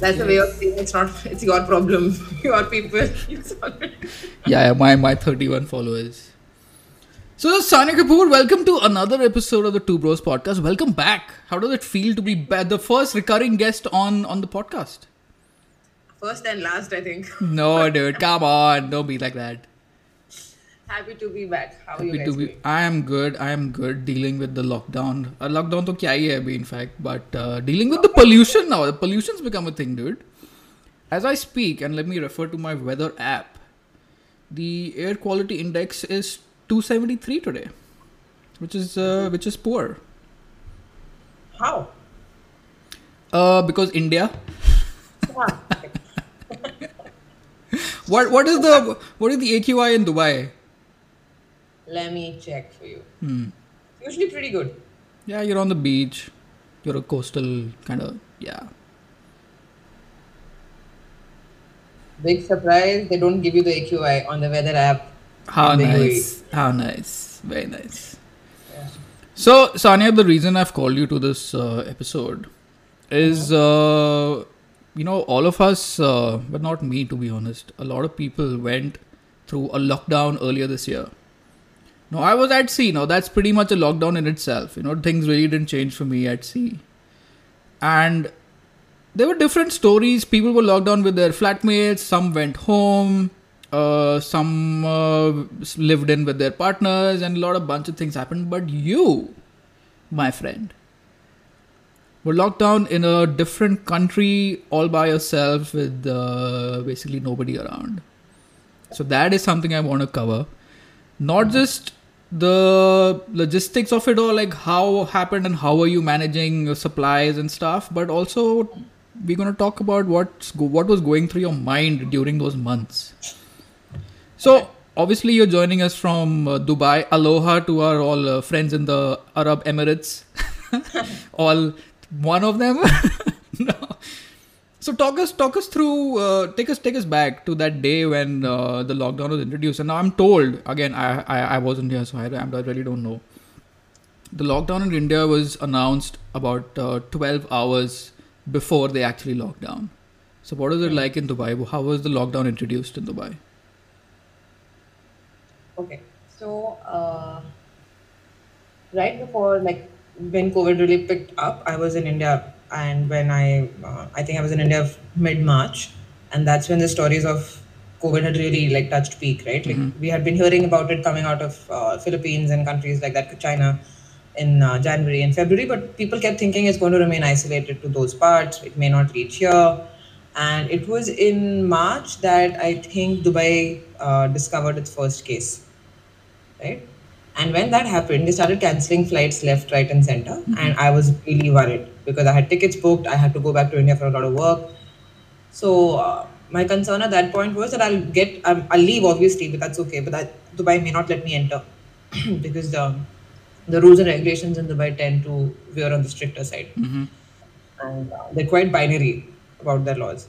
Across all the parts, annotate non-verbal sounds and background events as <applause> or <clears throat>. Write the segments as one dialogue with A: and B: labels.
A: That's the way of saying it's not. It's your problem. <laughs> your people. You
B: yeah, yeah, my my 31 followers. So, Sania Kapoor, welcome to another episode of the Two Bros podcast. Welcome back. How does it feel to be the first recurring guest on on the podcast?
A: First and last, I think.
B: No, dude, come on, don't be like that
A: happy to be back. How are you guys
B: to be i am good. I am good dealing with the lockdown. Uh, lockdown to kya hai abhi in fact but uh, dealing with the pollution now. The pollution's become a thing dude. As i speak and let me refer to my weather app the air quality index is 273 today which is uh, which is poor.
A: How?
B: Uh because india. <laughs> What what is the what is the aqi in dubai?
A: Let me check for you.
B: Hmm.
A: Usually pretty good.
B: Yeah, you're on the beach. You're a coastal kind of yeah.
A: Big surprise. They don't give you the AQI on the weather app.
B: How nice. How nice. Very nice. So, Sanya, the reason I've called you to this uh, episode is, uh, you know, all of us, uh, but not me to be honest, a lot of people went through a lockdown earlier this year. Now, I was at sea. Now, that's pretty much a lockdown in itself. You know, things really didn't change for me at sea. And there were different stories. People were locked down with their flatmates. Some went home. Uh, some uh, lived in with their partners, and a lot of bunch of things happened. But you, my friend, were locked down in a different country all by yourself with uh, basically nobody around. So that is something I want to cover. Not just the logistics of it all, like how happened and how are you managing supplies and stuff, but also we're going to talk about what's go- what was going through your mind during those months. So obviously you're joining us from uh, Dubai. Aloha to our all uh, friends in the Arab Emirates. <laughs> all one of them. <laughs> So talk us talk us through uh, take us take us back to that day when uh, the lockdown was introduced. And now I'm told again I I, I wasn't here so I, I really don't know. The lockdown in India was announced about uh, 12 hours before they actually locked down. So what was it like in Dubai? How was the lockdown introduced in Dubai?
A: Okay. So, uh, right before, like, when COVID really picked up, I was in India. And when I, uh, I think I was in India mid March. And that's when the stories of COVID had really, like, touched peak, right? Like, we had been hearing about it coming out of uh, Philippines and countries like that, China, in uh, January and February. But people kept thinking it's going to remain isolated to those parts. It may not reach here. And it was in March that I think Dubai uh, discovered its first case right? And when that happened, they started canceling flights left, right, and center. And I was really worried because I had tickets booked. I had to go back to India for a lot of work. So uh, my concern at that point was that I'll get, um, I'll leave obviously, but that's okay. But that Dubai may not let me enter <clears throat> because the the rules and regulations in Dubai tend to veer on the stricter side,
B: Mm-hmm.
A: and uh, they're quite binary about their laws.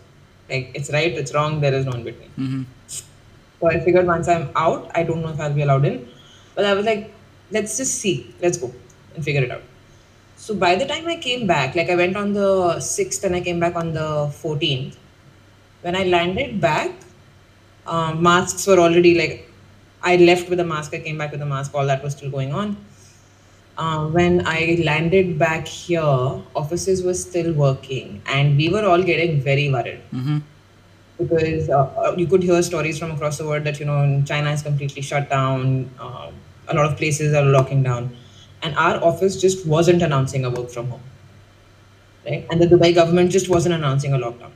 A: Like it's right, it's wrong. There is no in between.
B: Mm-hmm.
A: So I figured once I'm out, I don't know if I'll be allowed in. But I was like, let's just see, let's go and figure it out. So by the time I came back, like I went on the 6th and I came back on the 14th. When I landed back, um, masks were already like, I left with a mask, I came back with a mask, all that was still going on. Uh, when I landed back here, offices were still working and we were all getting very worried
B: Mm-hmm.
A: because uh, uh, you could hear stories from across the world that you know China is completely shut down. A lot of places are locking down, and our office just wasn't announcing a work from home, right? And the Dubai government just wasn't announcing a lockdown.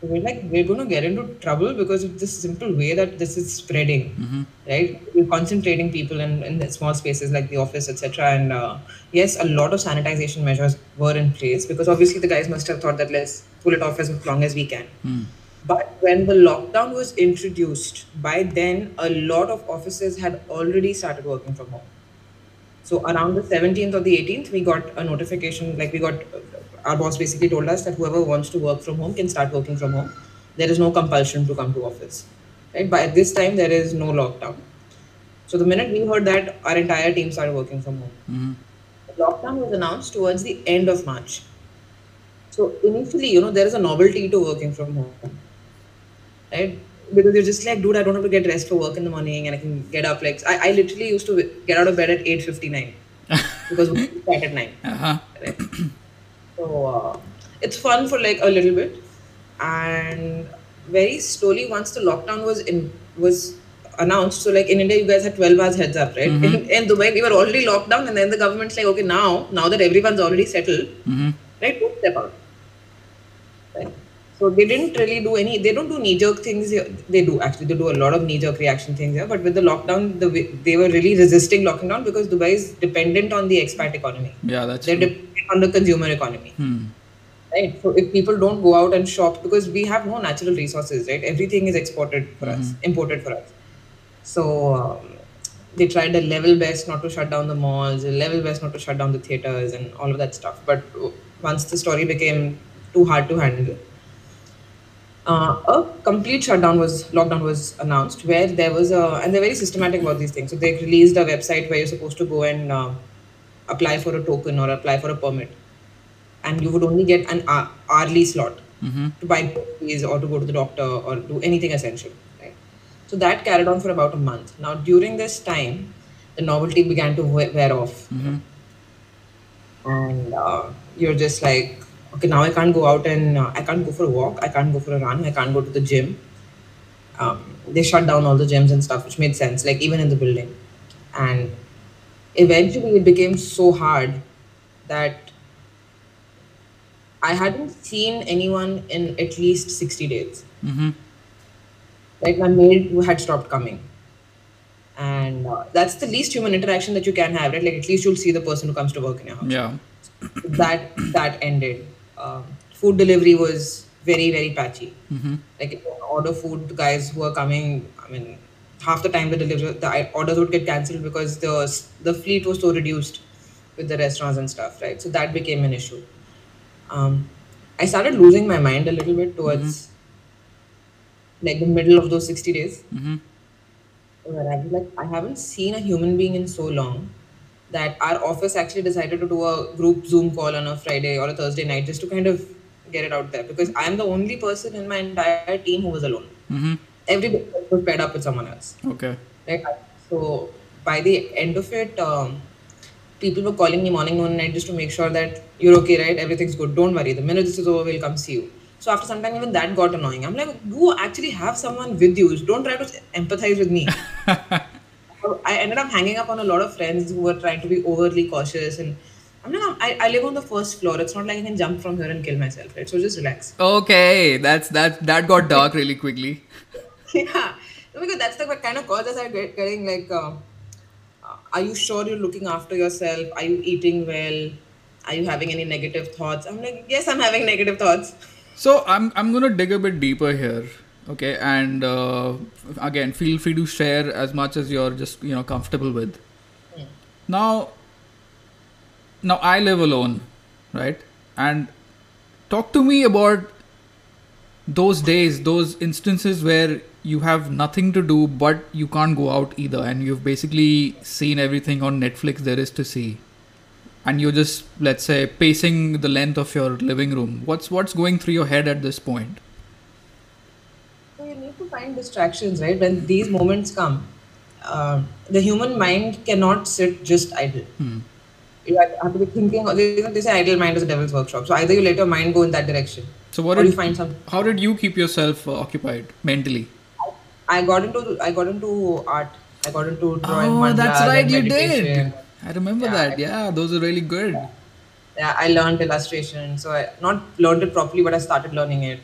A: So we're like, we're going to get into trouble because of this simple way that this is spreading,
B: Mm-hmm.
A: right? We're concentrating people in, in the small spaces like the office, etc. And uh, yes, a lot of sanitization measures were in place because obviously the guys must have thought that let's pull it off as long as we can.
B: Mm.
A: But when the lockdown was introduced, by then a lot of offices had already started working from home. So around the 17th or the 18th, we got a notification. Like we got, our boss basically told us that whoever wants to work from home can start working from home. There is no compulsion to come to office. Right? By this time, there is no lockdown. So the minute we heard that, our entire team started working from home.
B: Mm-hmm.
A: lockdown was announced towards the end of March. So initially, you know, there is a novelty to working from home, right? Because you're just like, dude, I don't have to get dressed for work in the morning, and I can get up. Like, I, I literally used to get out of bed at eight fifty nine <laughs> because we start at nine.
B: Uh-huh.
A: Right? So uh, it's fun for like a little bit, and very slowly once the lockdown was in was announced. So like in India, you guys had twelve hours heads up, right? In, in Dubai, we were already locked down, and then the government's like, okay, now now that everyone's already settled,
B: Mm-hmm.
A: right, don't step out. So they didn't really do any. They don't do knee jerk things. Here. They do actually. They do a lot of knee jerk reaction things here. But with the lockdown, the they were really resisting locking down because Dubai is dependent on the expat economy.
B: Yeah, that's
A: They're
B: true.
A: dependent on the consumer economy.
B: Hmm.
A: Right. So if people don't go out and shop because we have no natural resources, right? Everything is exported for us, imported for us. So um, they tried their level best not to shut down the malls, their level best not to shut down the theaters and all of that stuff. But uh, once the story became too hard to handle, uh, a complete shutdown was lockdown was announced where there was a and they're very systematic about these things. So they released a website where you're supposed to go and uh, apply for a token or apply for a permit, and you would only get an hour- hourly slot
B: Mm-hmm.
A: to buy groceries or to go to the doctor or do anything essential. Right? So that carried on for about a month. Now during this time, the novelty began to wear off,
B: Mm-hmm.
A: and uh, you're just like, okay, now I can't go out and uh, I can't go for a walk, I can't go for a run, I can't go to the gym. Um, they shut down all the gyms and stuff, which made sense, like even in the building. And eventually, it became so hard that I hadn't seen anyone in at least 60 days.
B: Mm-hmm.
A: Like my maid who had stopped coming. And uh, that's the least human interaction that you can have, right? Like at least you'll see the person who comes to work in your house.
B: Yeah.
A: That that ended. Um, food delivery was very very patchy.
B: Mm-hmm.
A: Like order food, guys who are coming, I mean, half the time the deliver the orders would get cancelled because the the fleet was so reduced with the restaurants and stuff, right? So that became an issue. Um, I started losing my mind a little bit towards like the middle of those sixty days,
B: Mm-hmm.
A: where I was like, I haven't seen a human being in so long that our office actually decided to do a group Zoom call on a Friday or a Thursday night just to kind of get it out there because I'm the only person in my entire team who was alone.
B: Mm-hmm.
A: Everybody was paired up with someone else.
B: Okay.
A: Right? So by the end of it, um, people were calling me morning, noon, and night just to make sure that you're okay, right? Everything's good. Don't worry. The minute this is over, we'll come see you. So after some time, even that got annoying. I'm like, you actually have someone with you. Don't try to empathize with me. <laughs> I ended up hanging up on a lot of friends who were trying to be overly cautious and. I'm like, I, I live on the first floor. It's not like I can jump from here and kill myself, right? So just relax.
B: Okay. That's that. That got dark really quickly. <laughs>
A: yeah, because that's the kind of calls I get getting like, uh, uh, are you sure you're looking after yourself? Are you eating well? Are you having any negative thoughts? I'm like, yes, I'm having negative thoughts.
B: So I'm I'm gonna dig a bit deeper here. Okay, and uh, again, feel free to share as much as you're just you know comfortable with. Now, now I live alone, right? And talk to me about those days, those instances where you have nothing to do but you can't go out either, and you've basically seen everything on Netflix there is to see, and you're just let's say pacing the length of your living room. What's what's going through your head at this point?
A: So you need to find distractions, right? When these moments come, uh, the human mind cannot sit just idle.
B: Hmm.
A: You have have to be thinking. They they say idle mind is a devil's workshop. So either you let your mind go in that direction,
B: So what
A: or
B: did
A: you find some.
B: how did you keep yourself uh, occupied mentally?
A: I got into I got into art. I got into drawing.
B: Oh, that's
A: mandalas
B: right,
A: and
B: you
A: meditation.
B: did. I remember
A: Yeah,
B: that.
A: I-
B: Yeah, those are really good.
A: Yeah, I learned illustration. So I not learned it properly, but I started learning it.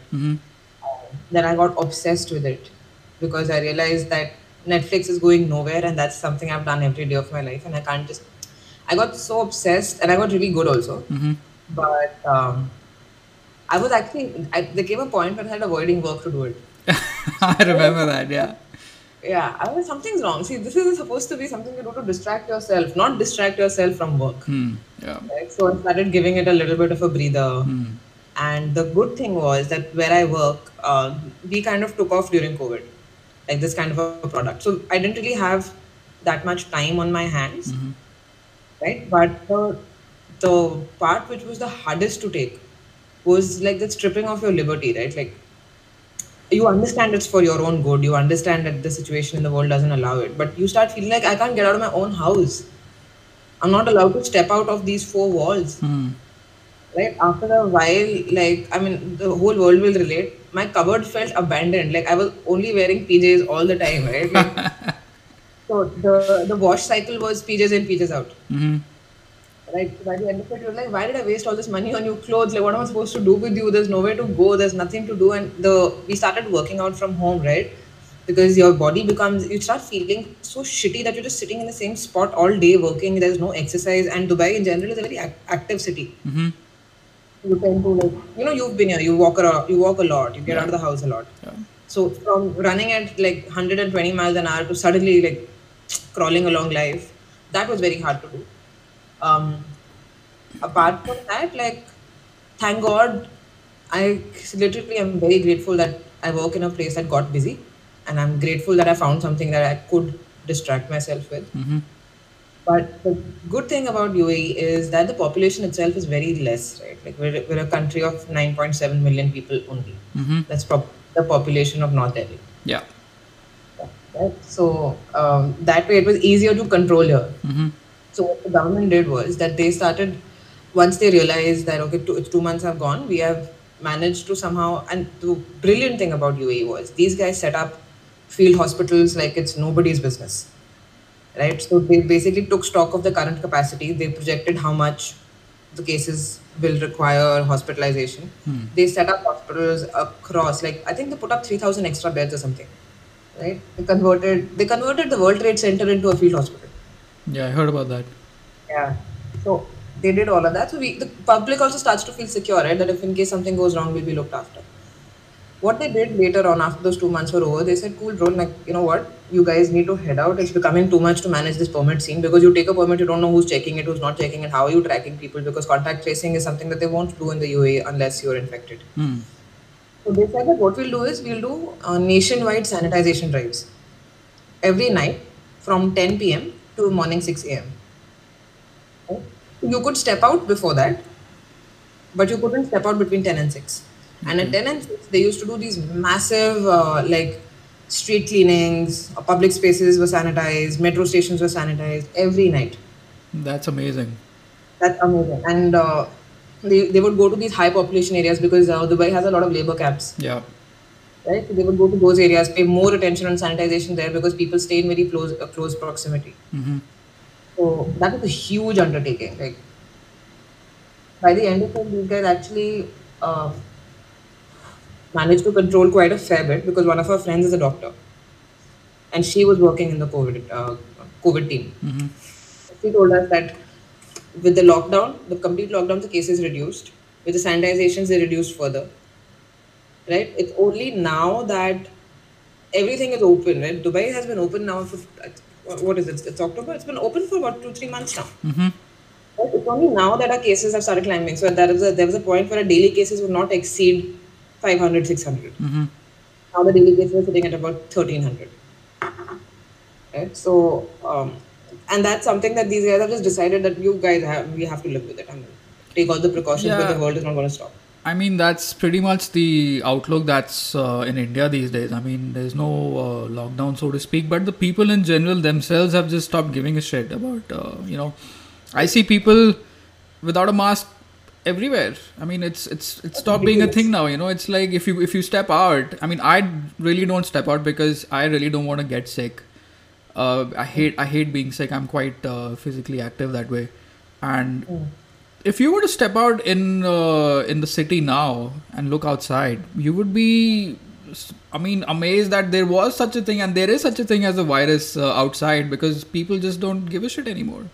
A: Then I got obsessed with it because I realized that Netflix is going nowhere, and that's something I've done every day of my life, and I can't just. I got so obsessed, and I got really good also.
B: hmm
A: But um, I was actually. I, there came a point when I started avoiding work to do it. <laughs>
B: I remember that. Yeah.
A: Yeah, I was something's wrong. See, this is supposed to be something you do to distract yourself, not distract yourself from work.
B: Hmm. Yeah.
A: Right? So I started giving it a little bit of a breather.
B: Hmm.
A: And the good thing was that where I work, uh, we kind of took off during COVID, like this kind of a product. So I didn't really have that much time on my hands,
B: Mhm.
A: right? But the the part which was the hardest to take was like the stripping of your liberty, right? Like you understand it's for your own good. You understand that the situation in the world doesn't allow it, but you start feeling like I can't get out of my own house. I'm not allowed to step out of these four walls.
B: Hmm.
A: Right after a while, like I mean, the whole world will relate. My cupboard felt abandoned. Like I was only wearing PJs all the time, right? Like, <laughs> so the the wash cycle was PJs in, PJs out.
B: hmm
A: Right. By the end of it, you're like, why did I waste all this money on new clothes? Like, what am I supposed to do with you? There's nowhere to go. There's nothing to do. And the we started working out from home, right? Because your body becomes, you start feeling so shitty that you're just sitting in the same spot all day working. There's no exercise. And Dubai in general is a very ac- active city.
B: hmm
A: You tend to like, you know, you've been here. You walk around. You walk a lot. You get out of the house a lot.
B: Yeah.
A: So from running at like 120 miles an hour to suddenly like crawling along life, that was very hard to do. Um, apart from that, like thank God, I literally am very grateful that I work in a place that got busy, and I'm grateful that I found something that I could distract myself with.
B: hmm
A: But the good thing about UAE is that the population itself is very less, right? Like we're, we're a country of 9.7 million people only.
B: hmm
A: That's the population of North Delhi.
B: Yeah.
A: Right? So um, that way it was easier to control here.
B: hmm
A: So what the government did was that they started once they realized that okay, two, two months have gone, we have managed to somehow. And the brilliant thing about UAE was these guys set up field hospitals like it's nobody's business, right? So they basically took stock of the current capacity. They projected how much the cases will require hospitalization.
B: Hmm.
A: They set up hospitals across, like I think they put up three thousand extra beds or something, right? They converted they converted the World Trade Center into a field hospital.
B: Yeah, I heard about that.
A: Yeah. So they did all of that. So we, the public also starts to feel secure, right? That if in case something goes wrong, we'll be looked after. What they did later on, after those two months were over, they said, "Cool, bro. Like, you know what? You guys need to head out. It's becoming too much to manage this permit scene because you take a permit, you don't know who's checking it, who's not checking it. How are you tracking people? Because contact tracing is something that they won't do in the UAE unless you're infected.
B: Hmm.
A: So they said that what we'll do is we'll do uh, nationwide sanitization drives every night from 10 p.m. to morning 6 a.m. You could step out before that, but you couldn't step out between 10 and 6. And at 10 and 6, they used to do these massive, uh, like, street cleanings, uh, public spaces were sanitized, metro stations were sanitized every night.
B: That's amazing.
A: That's amazing. And uh, they, they would go to these high population areas because uh, Dubai has a lot of labor camps.
B: Yeah.
A: right? So they would go to those areas, pay more attention on sanitization there because people stay in very close uh, close proximity.
B: hmm
A: So that was a huge undertaking. Like by the end of it, these guys actually uh, managed to control quite a fair bit because one of our friends is a doctor, and she was working in the COVID uh, COVID team.
B: hmm
A: She told us that with the lockdown, the complete lockdown, the cases reduced. With the sanitizations, they reduced further. Right? It's only now that everything is open. Right? Dubai has been open now for what is it? It's October. It's been open for about two, three months now.
B: hmm
A: Right? It's only now that our cases have started climbing. So there was a, there was a point where our daily cases would not exceed 500, 600.
B: hmm
A: Now the cases are sitting at about 1300. Right? So, um, and that's something that these guys have just decided that you guys have, we have to live with it. I mean, take all the precautions, but the world is not going to stop.
B: I mean, that's pretty much the outlook that's uh, in India these days. I mean, there's no uh, lockdown, so to speak, but the people in general themselves have just stopped giving a shit about, uh, you know, I see people without a mask everywhere. I mean, it's it's it's stopped being a thing now. You know, it's like if you if you step out. I mean, I really don't step out because I really don't want to get sick. Uh, I hate I hate being sick. I'm quite uh, physically active that way, and if you were to step out in uh, in the city now and look outside, you would be, I mean, amazed that there was such a thing and there is such a thing as a virus uh, outside because people just don't give a shit anymore.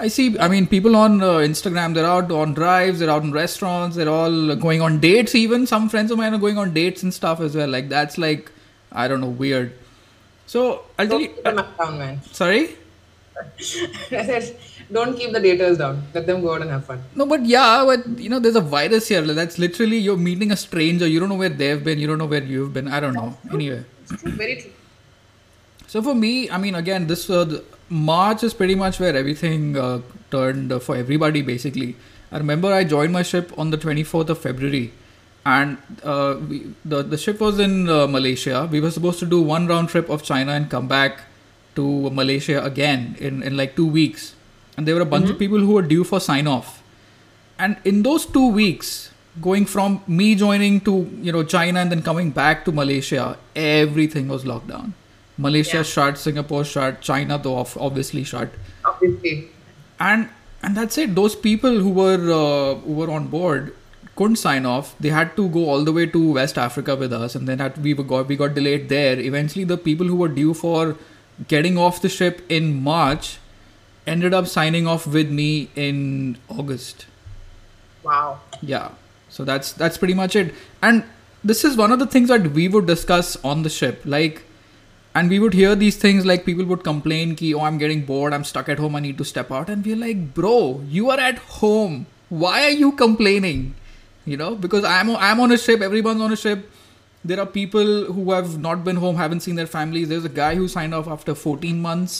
B: I see. I mean, people on uh, Instagram, they're out on drives, they're out in restaurants, they're all going on dates. Even some friends of mine are going on dates and stuff as well. Like that's like, I don't know, weird. So I'll tell you.
A: keep the map down, man.
B: Sorry. <laughs>
A: I said, don't keep the daters down. Let them go out and have fun.
B: No, but yeah, but you know, there's a virus here. That's literally you're meeting a stranger. You don't know where they've been. You don't know where you've been. I don't know. Anyway,
A: It's true, very true.
B: so for me, I mean, again, this uh, the, March is pretty much where everything uh, turned for everybody basically. I remember I joined my ship on the 24th of February, and uh, we, the the ship was in uh, Malaysia. We were supposed to do one round trip of China and come back to Malaysia again in in like two weeks, and there were a bunch of people who were due for sign off, and in those two weeks. Going from me joining to you know China and then coming back to Malaysia, everything was locked down. Malaysia
A: Yeah.
B: shut, Singapore shut, China though obviously shut,
A: Obviously.
B: and and that's it. Those people who were uh, who were on board couldn't sign off. They had to go all the way to West Africa with us, and then had, we got we got delayed there. Eventually, the people who were due for getting off the ship in March ended up signing off with me in August.
A: Wow.
B: Yeah. So that's that's pretty much it. And this is one of the things that we would discuss on the ship. Like and we would hear these things like people would complain ki oh I'm getting bored, I'm stuck at home, I need to step out and we're like, "Bro, you are at home. Why are you complaining?" You know, because I'm I'm on a ship, everyone's on a ship. There are people who have not been home, haven't seen their families. There's a guy who signed off after 14 months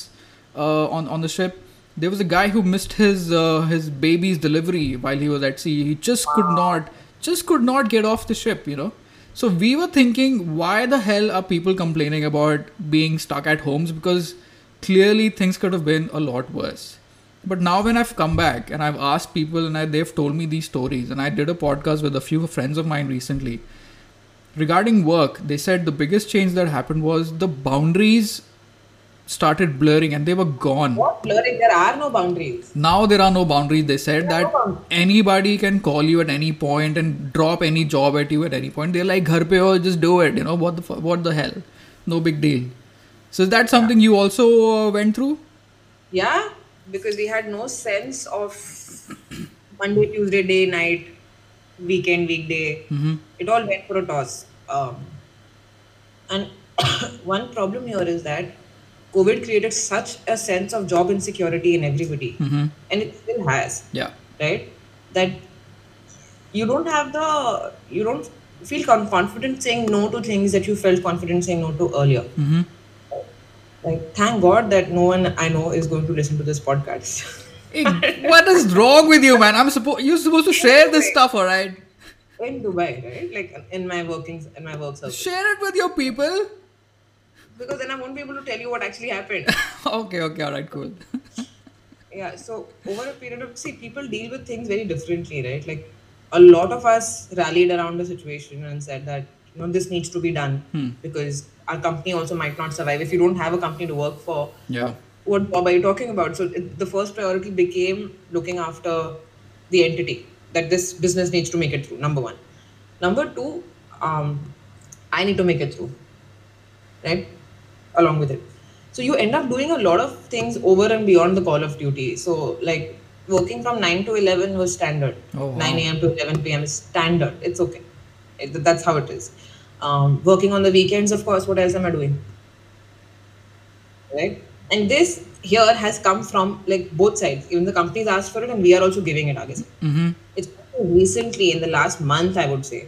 B: uh, on on the ship. There was a guy who missed his uh, his baby's delivery while he was at sea. He just could not just could not get off the ship. You know. So we were thinking, why the hell are people complaining about being stuck at homes? Because clearly things could have been a lot worse. But now when I've come back and I've asked people and I, they've told me these stories, and I did a podcast with a few friends of mine recently regarding work. They said the biggest change that happened was the boundaries started blurring and they were gone.
A: What blurring? There are no boundaries.
B: Now there are no boundaries. They said
A: There
B: that
A: no
B: anybody can call you at any point and drop any job at you at any point. They're like, "Ghar pe ho, just do it." You know what the what the hell? No big deal. So is that something you also uh, went through?
A: Yeah, because we had no sense of Monday, Tuesday, day, night, weekend, weekday.
B: Mm-hmm.
A: It all went for a toss. Um, and <coughs> one problem here is that COVID created such a sense of job insecurity in everybody,
B: Mm-hmm.
A: and it still has,
B: Yeah.
A: right? That you don't have the, you don't feel con- confident saying no to things that you felt confident saying no to earlier.
B: Mm-hmm.
A: Like, thank God that no one I know is going to listen to this podcast.
B: what is wrong with you, man? I'm supposed you're supposed to share this stuff, all right?
A: in Dubai, right? Like in my workings, in my work circle.
B: Share it with your people.
A: Because then I won't be able to tell you what actually happened. <laughs>
B: okay, okay, all right, cool. <laughs>
A: yeah. So over a period of see, people deal with things very differently, right? Like a lot of us rallied around the situation and said that you know this needs to be done
B: Hmm.
A: because our company also might not survive if you don't have a company to work for.
B: Yeah.
A: What job are you talking about? So it, the first priority became looking after the entity that this business needs to make it through. Number one. Number two, um, I need to make it through, right? Along with it. So you end up doing a lot of things over and beyond the call of duty. So like working from nine to eleven was standard.
B: Oh, wow.
A: Nine a.m. to eleven p.m. is standard. It's okay. It- that's how it is. Um, working on the weekends, of course. What else am I doing? right? And this here has come from like both sides. Even the companies asked for it, and we are also giving it. August.
B: Mm-hmm.
A: It's recently in the last month, I would say,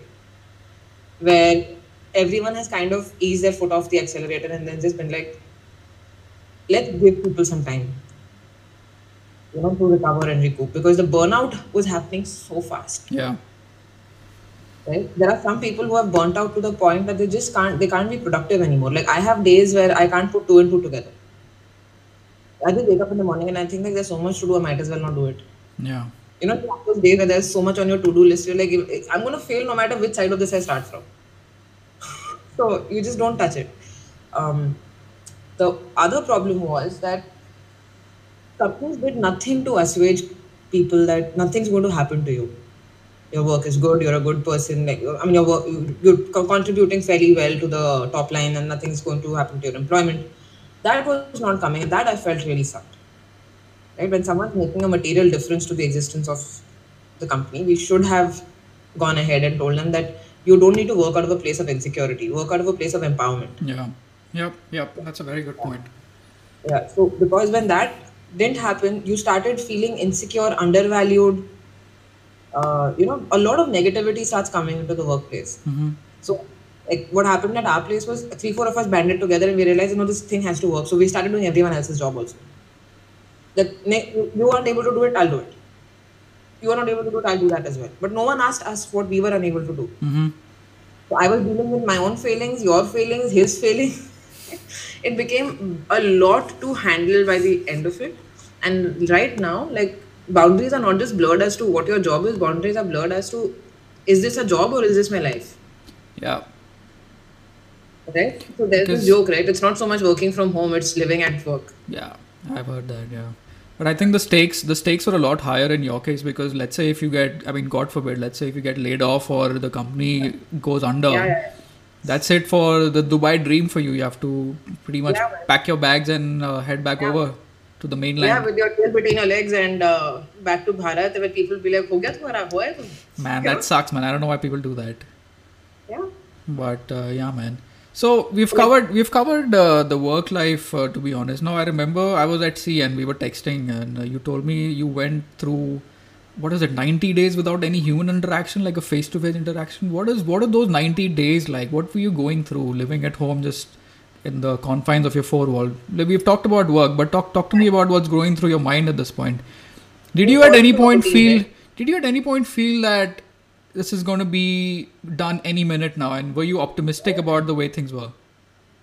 A: where everyone has kind of eased their foot off the accelerator and then just been like, let's give people some time, you know, to recover and recoup. Because the burnout was happening so fast.
B: Yeah.
A: right? There are some people who have burnt out to the point that they just can't they can't be productive anymore. Like i have days where i can't put two and two together. I just wake up in the morning and i think like there's so much to do i might as well not do it.
B: Yeah.
A: you know those days where there's so much on your to-do list you're like i'm going to fail no matter which side of this i start from so you just don't touch it. Um, the other problem was that companies did nothing to assuage people that nothing's going to happen to you. Your work is good you're a good person like i mean your work you're co- contributing fairly well to the top line and nothing's going to happen to your employment. That was not coming that i felt really sucked. Right? When someone's making a material difference to the existence of the company we should have gone ahead and told them that you don't need to work out of a place of insecurity work out of a place of empowerment
B: Yeah. Yep. Yep. That's a very good point.
A: yeah so because when that didn't happen you started feeling insecure undervalued uh, you know a lot of negativity starts coming into the workplace
B: Mm-hmm.
A: so like what happened at our place was three four of us banded together and we realized you know this thing has to work so we started doing everyone else's job also That "Ne- you you aren't able to do it, I'll do it. You are not able to do it, I'll do that as well. But no one asked us what we were unable to do.
B: Mm-hmm.
A: So I was dealing with my own failings, your failings, his failings. <laughs> it became a lot to handle by the end of it. And right now, like boundaries are not just blurred as to what your job is, boundaries are blurred as to is this a job or is this my life?
B: Yeah.
A: Right? So there's this joke, right? It's not so much working from home, it's living at work.
B: Yeah, I've heard that. Yeah, but I think the stakes the stakes are a lot higher in your case because let's say if you get I mean God forbid let's say if you get laid off or the company goes under.
A: Yeah, yeah.
B: That's it for the Dubai dream for you. You have to pretty much
A: yeah,
B: pack your bags and uh, head back over to the mainland.
A: Yeah, with your tail between your legs and uh, back to Bharat, where people be like, "Ho gaya tumhara, hua hai.
B: Man, that sucks, man. I don't know why people do that.
A: Yeah.
B: But uh, yeah, man. So we've covered we've covered uh, the work life uh, to be honest. Now I remember I was at sea and we were texting and uh, you told me you went through what is it 90 days without any human interaction like a face to face interaction. What is what are those 90 days like? What were you going through living at home just in the confines of your four wall? Like, We've talked about work, but talk talk to me about what's going through your mind at this point. Did you at any point feel did you at any point feel that this is going to be done any minute now and were you optimistic about the way things were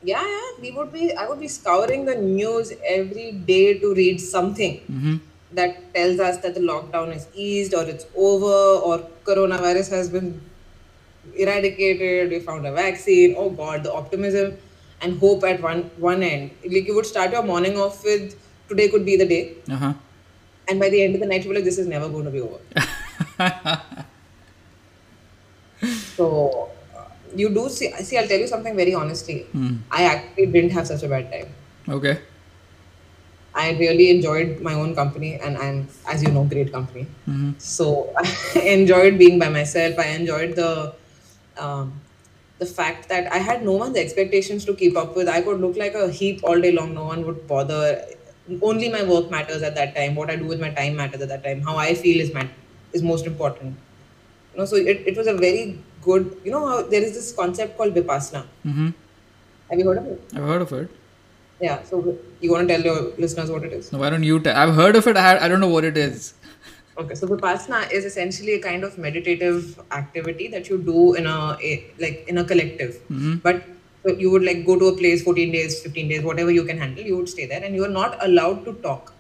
A: Yeah, yeah. We would be. I would be scouring the news every day to read something
B: mm-hmm.
A: that tells us that the lockdown is eased or it's over or coronavirus has been eradicated. We found a vaccine. Oh God, the optimism and hope at one one end. Like you would start your morning off with today could be the day,
B: uh-huh
A: and by the end of the night you were like, this is never going to be over. <laughs> so uh, you do see. See, I'll tell you something very honestly.
B: Hmm.
A: I actually didn't have such a bad time.
B: okay
A: I really enjoyed my own company, and I'm, as you know, great company.
B: mm-hmm.
A: So <laughs> I enjoyed being by myself. I enjoyed the um, the fact that I had no one's expectations to keep up with. I could look like a heap all day long. No one would bother. Only my work matters at that time. What I do with my time matters at that time. How I feel is mat- is most important. You know, so it, it was a very good. You know how there is this concept called vipassana.
B: Mm-hmm.
A: Have you heard of it?
B: i've heard of it
A: Yeah. So you want to tell your listeners what it is?
B: no why don't you tell i've heard of it I, I don't know what it is
A: Okay, so vipassana is essentially a kind of meditative activity that you do in a, a like in a collective.
B: mm-hmm.
A: But so you would like go to a place 14 days, 15 days, whatever you can handle. You would stay there, and you are not allowed to talk.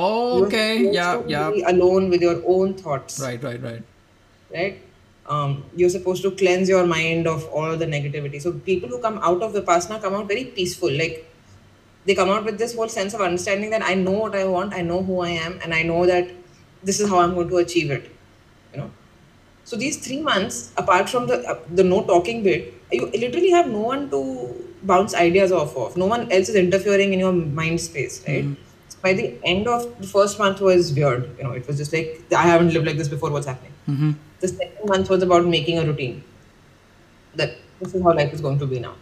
B: oh okay yeah yeah
A: alone with your own thoughts.
B: right right right
A: Right. Um, you're supposed to cleanse your mind of all the negativity. So people who come out of vipassana come out very peaceful. Like they come out with this whole sense of understanding that I know what I want, I know who I am, and I know that this is how I'm going to achieve it. You know. So these three months, apart from the uh, the no talking bit, you literally have no one to bounce ideas off of. No one else is interfering in your mind space, right? So by the end of the first month was weird. You know, it was just like I haven't lived like this before. What's happening?
B: mm-hmm.
A: The second month was about making a routine. That this is how life is going to be now.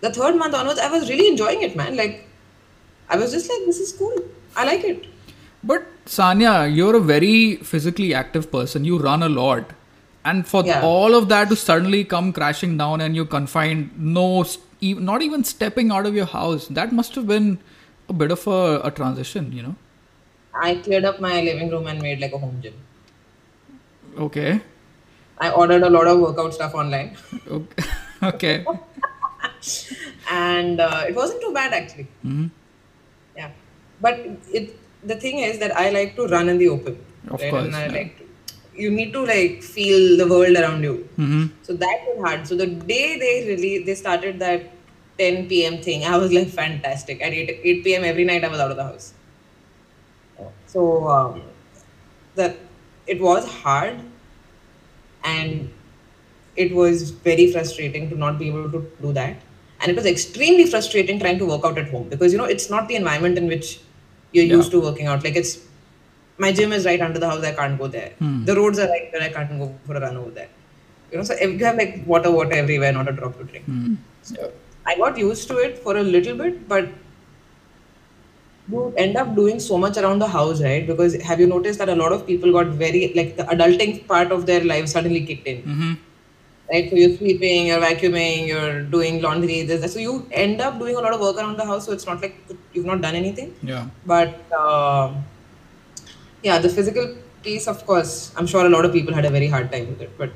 A: The third month onwards, I was really enjoying it, man. Like, I was just like, this is cool. I like it.
B: But Sanya, you're a very physically active person. You run a lot. And for
A: Yeah.
B: all of that to suddenly come crashing down and you're confined, no, not even stepping out of your house, that must have been a bit of a, a transition, you know?
A: I cleared up my living room and made like a home gym.
B: Okay.
A: I ordered a lot of workout stuff online, <laughs>
B: Okay. okay. <laughs>
A: and uh, it wasn't too bad actually.
B: hmm
A: Yeah, but it the thing is that I like to run in the open.
B: Of
A: right?
B: course,
A: and I
B: yeah.
A: like to, you need to like feel the world around you.
B: hmm
A: So that was hard. So the day they really they started that 10 p.m. thing, I was like fantastic. At 8, 8 p.m. every night I was out of the house. So um, that it was hard and it was very frustrating to not be able to do that. And it was extremely frustrating trying to work out at home because you know it's not the environment in which you're
B: Yeah.
A: used to working out. Like it's my gym is right under the house, I can't go there.
B: Hmm.
A: The roads are right there, I can't go for a run over there. You know, so if you have like water, water everywhere, not a drop to drink.
B: hmm
A: So I got used to it for a little bit, but you end up doing so much around the house, right? Because have you noticed that a lot of people got very like the adulting part of their life suddenly kicked in,
B: hmm
A: right? So you're sweeping, you're vacuuming, you're doing laundry. This, that. so you end up doing a lot of work around the house. So it's not like you've not done anything.
B: Yeah.
A: But uh, yeah, the physical piece, of course, I'm sure a lot of people had a very hard time with it, but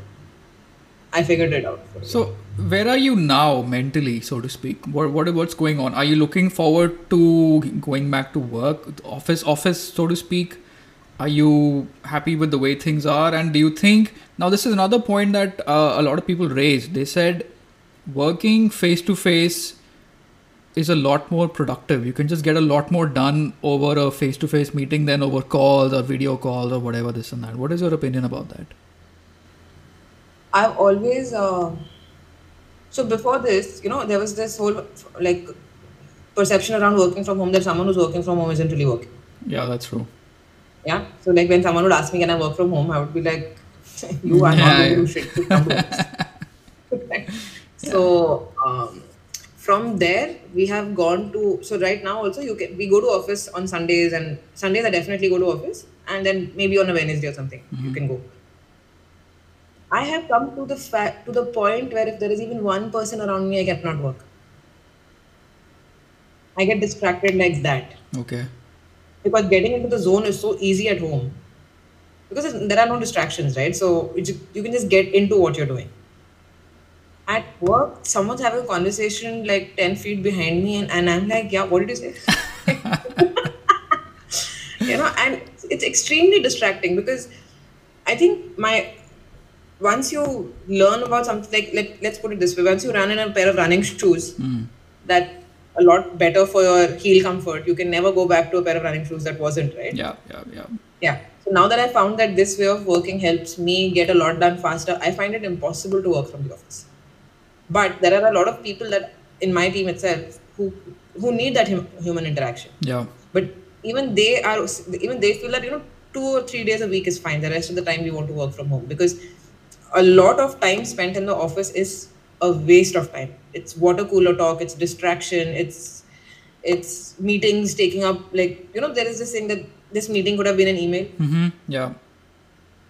A: I figured it out.
B: So where are you now mentally, so to speak? What what what's going on? Are you looking forward to going back to work, office office, so to speak? Are you happy with the way things are? And do you think now this is another point that uh, a lot of people raised? They said working face to face is a lot more productive. You can just get a lot more done over a face to face meeting than over calls or video calls or whatever this and that. What is your opinion about that?
A: I've always uh, so before this, you know, there was this whole like perception around working from home that someone who's working from home isn't really working.
B: Yeah, that's true.
A: Yeah. So like when someone would ask me, can I work from home? I would be like, <laughs> you are not going to do shit. to come to this." <laughs> so um, from there we have gone to so right now also you can we go to office on Sundays and Sundays I definitely go to office and then maybe on a Wednesday or something you can go. I have come to the fact to the point where if there is even one person around me, I cannot work. I get distracted like that
B: Okay.
A: because getting into the zone is so easy at home because there are no distractions, right? So you, ju- you can just get into what you're doing. At work, someone's having a conversation like 10 feet behind me, and, and I'm like, yeah, what did you say? <laughs> <laughs> you know, and it's extremely distracting because I think my once you learn about something like let, let's put it this way once you run in a pair of running shoes hmm. that a lot better for your heel comfort. You can never go back to a pair of running shoes that wasn't right?
B: Yeah, yeah, yeah.
A: yeah. So now that i found that this way of working helps me get a lot done faster i find it impossible to work from the office. But there are a lot of people that in my team itself who who need that hum- human interaction.
B: Yeah.
A: but even they are even they feel that you know two or three days a week is fine. The rest of the time we want to work from home because a lot of time spent in the office is a waste of time it's water cooler talk it's distraction it's it's meetings taking up like you know there is this thing that this meeting could have been an email
B: Mm-hmm. Yeah.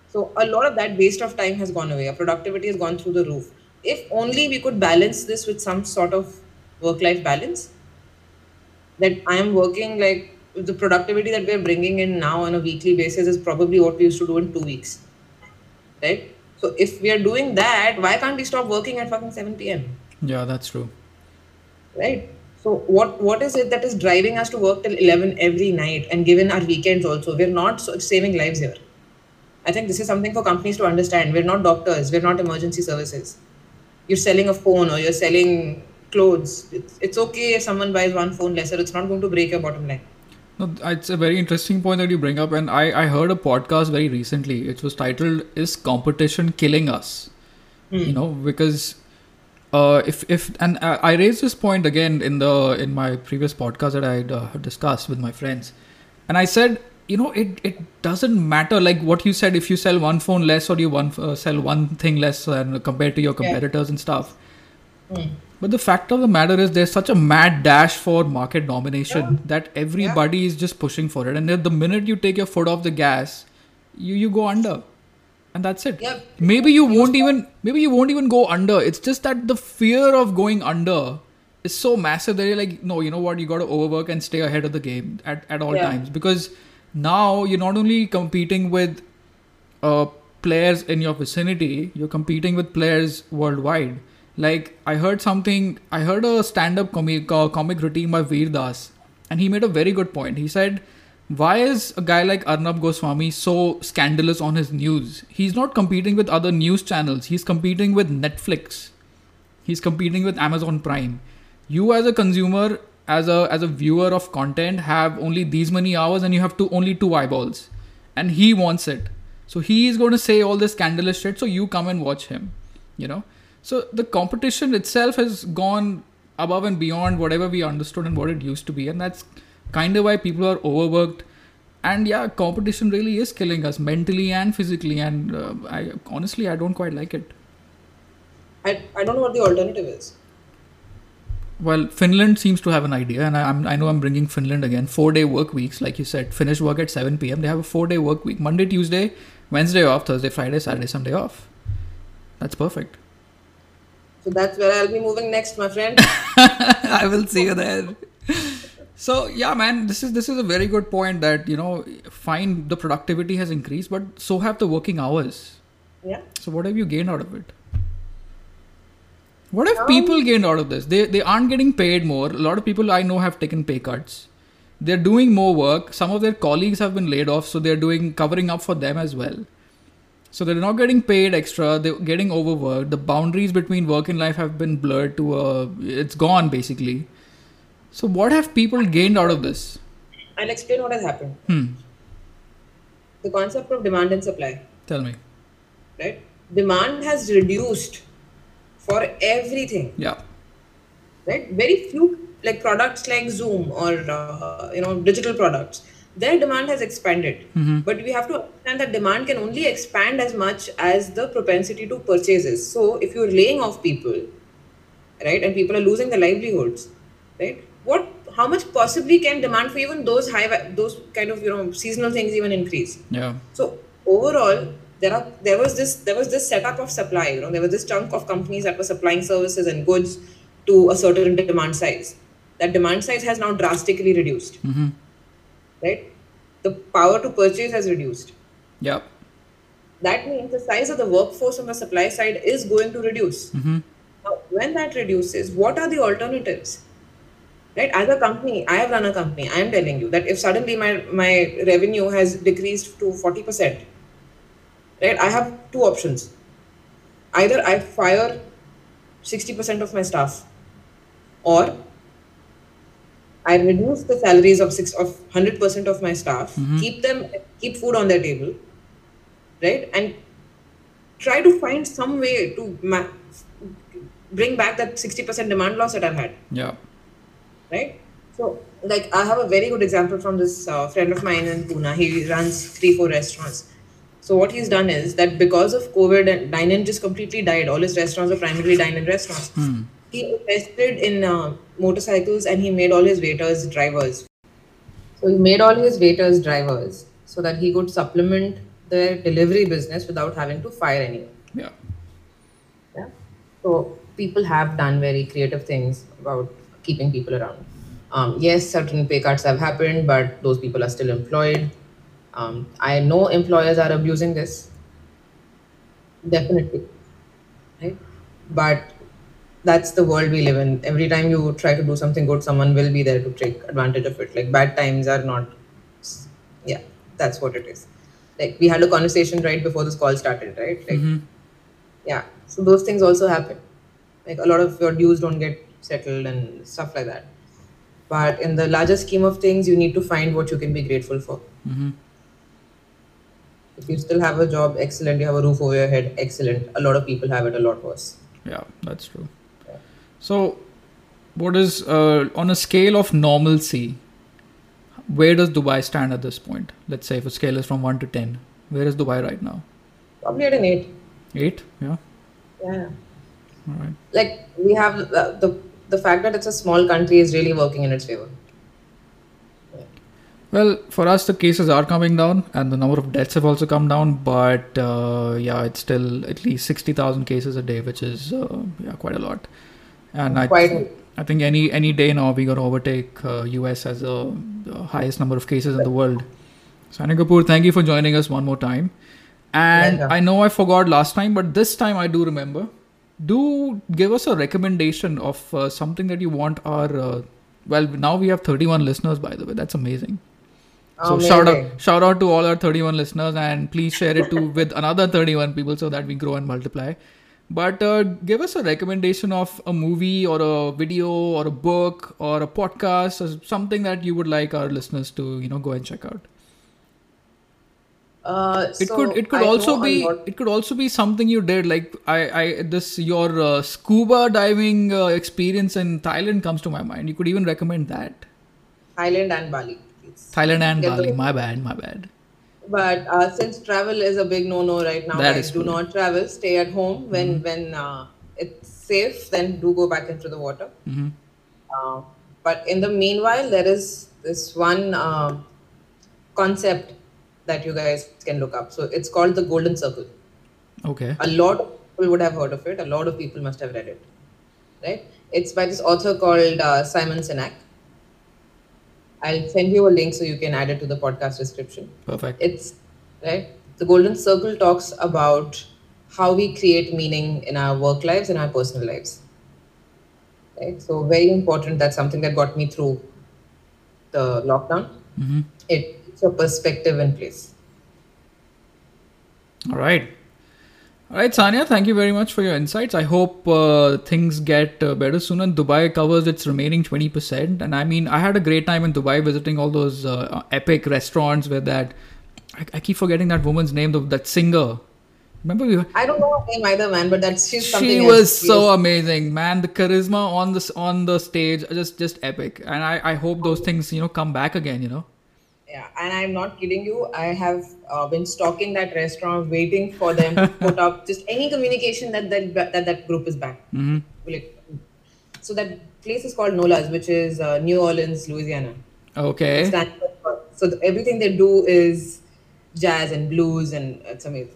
A: so a lot of that waste of time has gone away. Our productivity has gone through the roof. If only we could balance this with some sort of work-life balance. That I am working like the productivity that we're bringing in now on a weekly basis is probably what we used to do in two weeks, right? So if we are doing that, why can't we stop working at fucking 7 p.m.
B: Yeah, that's true.
A: right? So what what is it that is driving us to work till 11 every night and given our weekends also? We're not saving lives here. I think this is something for companies to understand. We're not doctors. We're not emergency services. You're selling a phone or you're selling clothes. It's, it's okay if someone buys one phone lesser. It's not going to break your bottom line.
B: No, it's a very interesting point that you bring up, and I, I heard a podcast very recently. It was titled "Is Competition Killing Us?" You know, because uh, if if and I I raised this point again in the in my previous podcast that I uh, discussed with my friends, and I said, you know, it it doesn't matter like what you said. If you sell one phone less or you one uh, sell one thing less and compared to your
A: Yeah.
B: competitors and stuff, but the fact of the matter is, there's such a mad dash for market domination that everybody is just pushing for it. And then the minute you take your foot off the gas, you you go under, and that's it.
A: Yeah.
B: Maybe you won't even maybe you won't even go under. It's just that the fear of going under is so massive that you're like, no, you know what? You got to overwork and stay ahead of the game at at all
A: Yeah.
B: times because now you're not only competing with uh, players in your vicinity, you're competing with players worldwide. Like I heard something, I heard a stand-up comic uh, comic routine by Veer Das, and he made a very good point. He said, "Why is a guy like Arnab Goswami so scandalous on his news? He's not competing with other news channels. He's competing with Netflix. He's competing with Amazon Prime. You as a consumer, as a as a viewer of content, have only these many hours, and you have to only two eyeballs, and he wants it. So he is going to say all this scandalous shit. So you come and watch him. You know. So the competition itself has gone above and beyond whatever we understood and what it used to be, and that's kind of why people are overworked. And yeah, competition really is killing us mentally and physically. And uh, I honestly, I don't quite like it.
A: I, I don't know what the alternative is.
B: Well, Finland seems to have an idea, and I, I'm, I know I'm bringing Finland again. Four day work weeks, like you said, finish work at 7 p.m. They have a four day work week Monday, Tuesday, Wednesday off, Thursday, Friday, Saturday, Sunday off. That's perfect.
A: So that's where I'll be moving next, my friend. <laughs>
B: I will see you there. So yeah, man, this is this is a very good point that you know, fine, the productivity has increased, but so have the working hours.
A: yeah.
B: So what have you gained out of it? What have um, people gained out of this? They they aren't getting paid more. A lot of people I know have taken pay cuts. They're doing more work. Some of their colleagues have been laid off, so they're doing covering up for them as well. So they're not getting paid extra. They're getting overworked. The boundaries between work and life have been blurred to a. It's gone basically. So what have people gained out of this?
A: I'll explain what has happened.
B: Hmm.
A: The concept of demand and supply,
B: Tell me.
A: right? Demand has reduced for everything,
B: Yeah.
A: right? Very few like products like Zoom or uh, you know digital products, their demand has expanded. Mm-hmm. But we have to understand that demand can only expand as much as the propensity to purchases. So if you're laying off people, right, and people are losing their livelihoods, right? What? How much possibly can demand for even those high, those kind of you know seasonal things even increase?
B: Yeah.
A: So overall, there are there was this there was this setup of supply. You know, there was this chunk of companies that were supplying services and goods to a certain demand size. That demand size has now drastically reduced. Mm-hmm. Right, the power to purchase has reduced.
B: Yeah.
A: That means the size of the workforce on the supply side is going to reduce. Mm-hmm. Now, when that reduces, what are the alternatives? Right, as a company, I have run a company. I am telling you that if suddenly my my revenue has decreased to forty percent, right, I have two options. Either I fire sixty percent of my staff, or I reduce the salaries of six of hundred percent of my staff, keep them keep food on their table, right, and try to find some way to ma- bring back that sixty percent demand loss that I've had
B: Yeah.
A: right? So, like, I have a very good example from this uh, friend of mine in Pune. He runs three, four restaurants. So, what he's done is that because of COVID and dine in just completely died, all his restaurants are primarily dine in restaurants. He invested in uh, motorcycles and he made all his waiters drivers. So, he made all his waiters drivers so that he could supplement their delivery business without having to fire anyone.
B: Yeah.
A: Yeah. So people have done very creative things about keeping people around. Um, yes, certain pay cuts have happened, but those people are still employed. Um, I know employers are abusing this. Definitely. Right? But that's the world we live in. Every time you try to do something good, someone will be there to take advantage of it. Like bad times are not. Yeah, that's what it is. Like we had a conversation right before this call started, right? Like mm-hmm. yeah so those things also happen like a lot of your dues don't get settled and stuff like that but in the larger scheme of things you need to find what you can be grateful for mm-hmm. if you still have a job excellent you have a roof over your head excellent a lot of people have it a lot worse
B: Yeah, that's true. So, what is uh, on a scale of normalcy? Where does Dubai stand at this point? Let's say if a scale is from one to ten, where is Dubai right now?
A: probably at an 8
B: Eight. Yeah.
A: yeah
B: All right.
A: like we have the, the the fact that it's a small country is really working in its favor
B: Well, for us, the cases are coming down, and the number of deaths have also come down. But uh, yeah, it's still at least sixty thousand cases a day, which is uh, yeah quite a lot. And I,
A: Quite.
B: I think any any day now we're gonna overtake uh, US as the the highest number of cases in the world. Sani Kapoor, thank you for joining us one more time. And
A: Pleasure.
B: I know I forgot last time, but this time I do remember. Do give us a recommendation of uh, something that you want our. Uh, well, now we have 31 listeners, by the way. That's amazing. So shout out, shout out to all our 31 listeners, and please share it to with another 31 people so that we grow and multiply. But uh, give us a recommendation of a movie or a video or a book or a podcast or something that you would like our listeners to you know go and check out.
A: uh,
B: It
A: so
B: could it could
A: I
B: also be it could also be something you did like I I this your uh, scuba diving uh, experience in Thailand comes to my mind. You could even recommend that.
A: Thailand and Bali. please.
B: Thailand and
A: Get
B: Bali.
A: the-
B: My bad, my bad.
A: But uh, since travel is a big no-no right now,
B: That
A: guys,
B: is
A: do
B: true.
A: not travel. Stay at home when when uh, it's safe. Then do go back into the water.
B: hmm
A: Uh, but in the meanwhile, there is this one uh, concept that you guys can look up. So it's called the Golden Circle.
B: Okay.
A: A lot of people would have heard of it. A lot of people must have read it. right? It's by this author called uh, Simon Sinek. I'll send you a link so you can add it to the podcast description.
B: Perfect.
A: It's right. The Golden Circle talks about how we create meaning in our work lives and our personal lives. Right. So very important. That's something that got me through the lockdown.
B: hmm
A: It's a perspective in place.
B: All right. All right, Sanya, thank you very much for your insights. I hope uh, things get uh, better soon and Dubai covers its remaining 20%. And I mean, I had a great time in Dubai visiting all those uh, epic restaurants where that, I, I keep forgetting that woman's name, the, that singer. Remember we were,
A: I don't know her name either, man, but that's she's something.
B: she was so amazing, man. The charisma on the, on the stage, just, just epic. And I, I hope those things, you know, come back again, you know.
A: Yeah, and I'm not kidding you. I have uh, been stalking that restaurant, waiting for them to <laughs> put up just any communication that that that, that group is back.
B: hmm
A: Like, so that place is called Nola's, which is uh, New Orleans, Louisiana.
B: Okay.
A: So the, everything they do is jazz and blues, and it's amazing.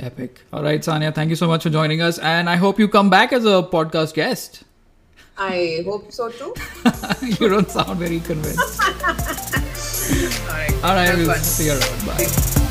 B: Epic. All right, Sanya, thank you so much for joining us. And I hope you come back as a podcast guest.
A: I hope so too. <laughs>
B: you don't sound very convinced. <laughs>
A: All right.
B: All right, we'll see you around. Bye.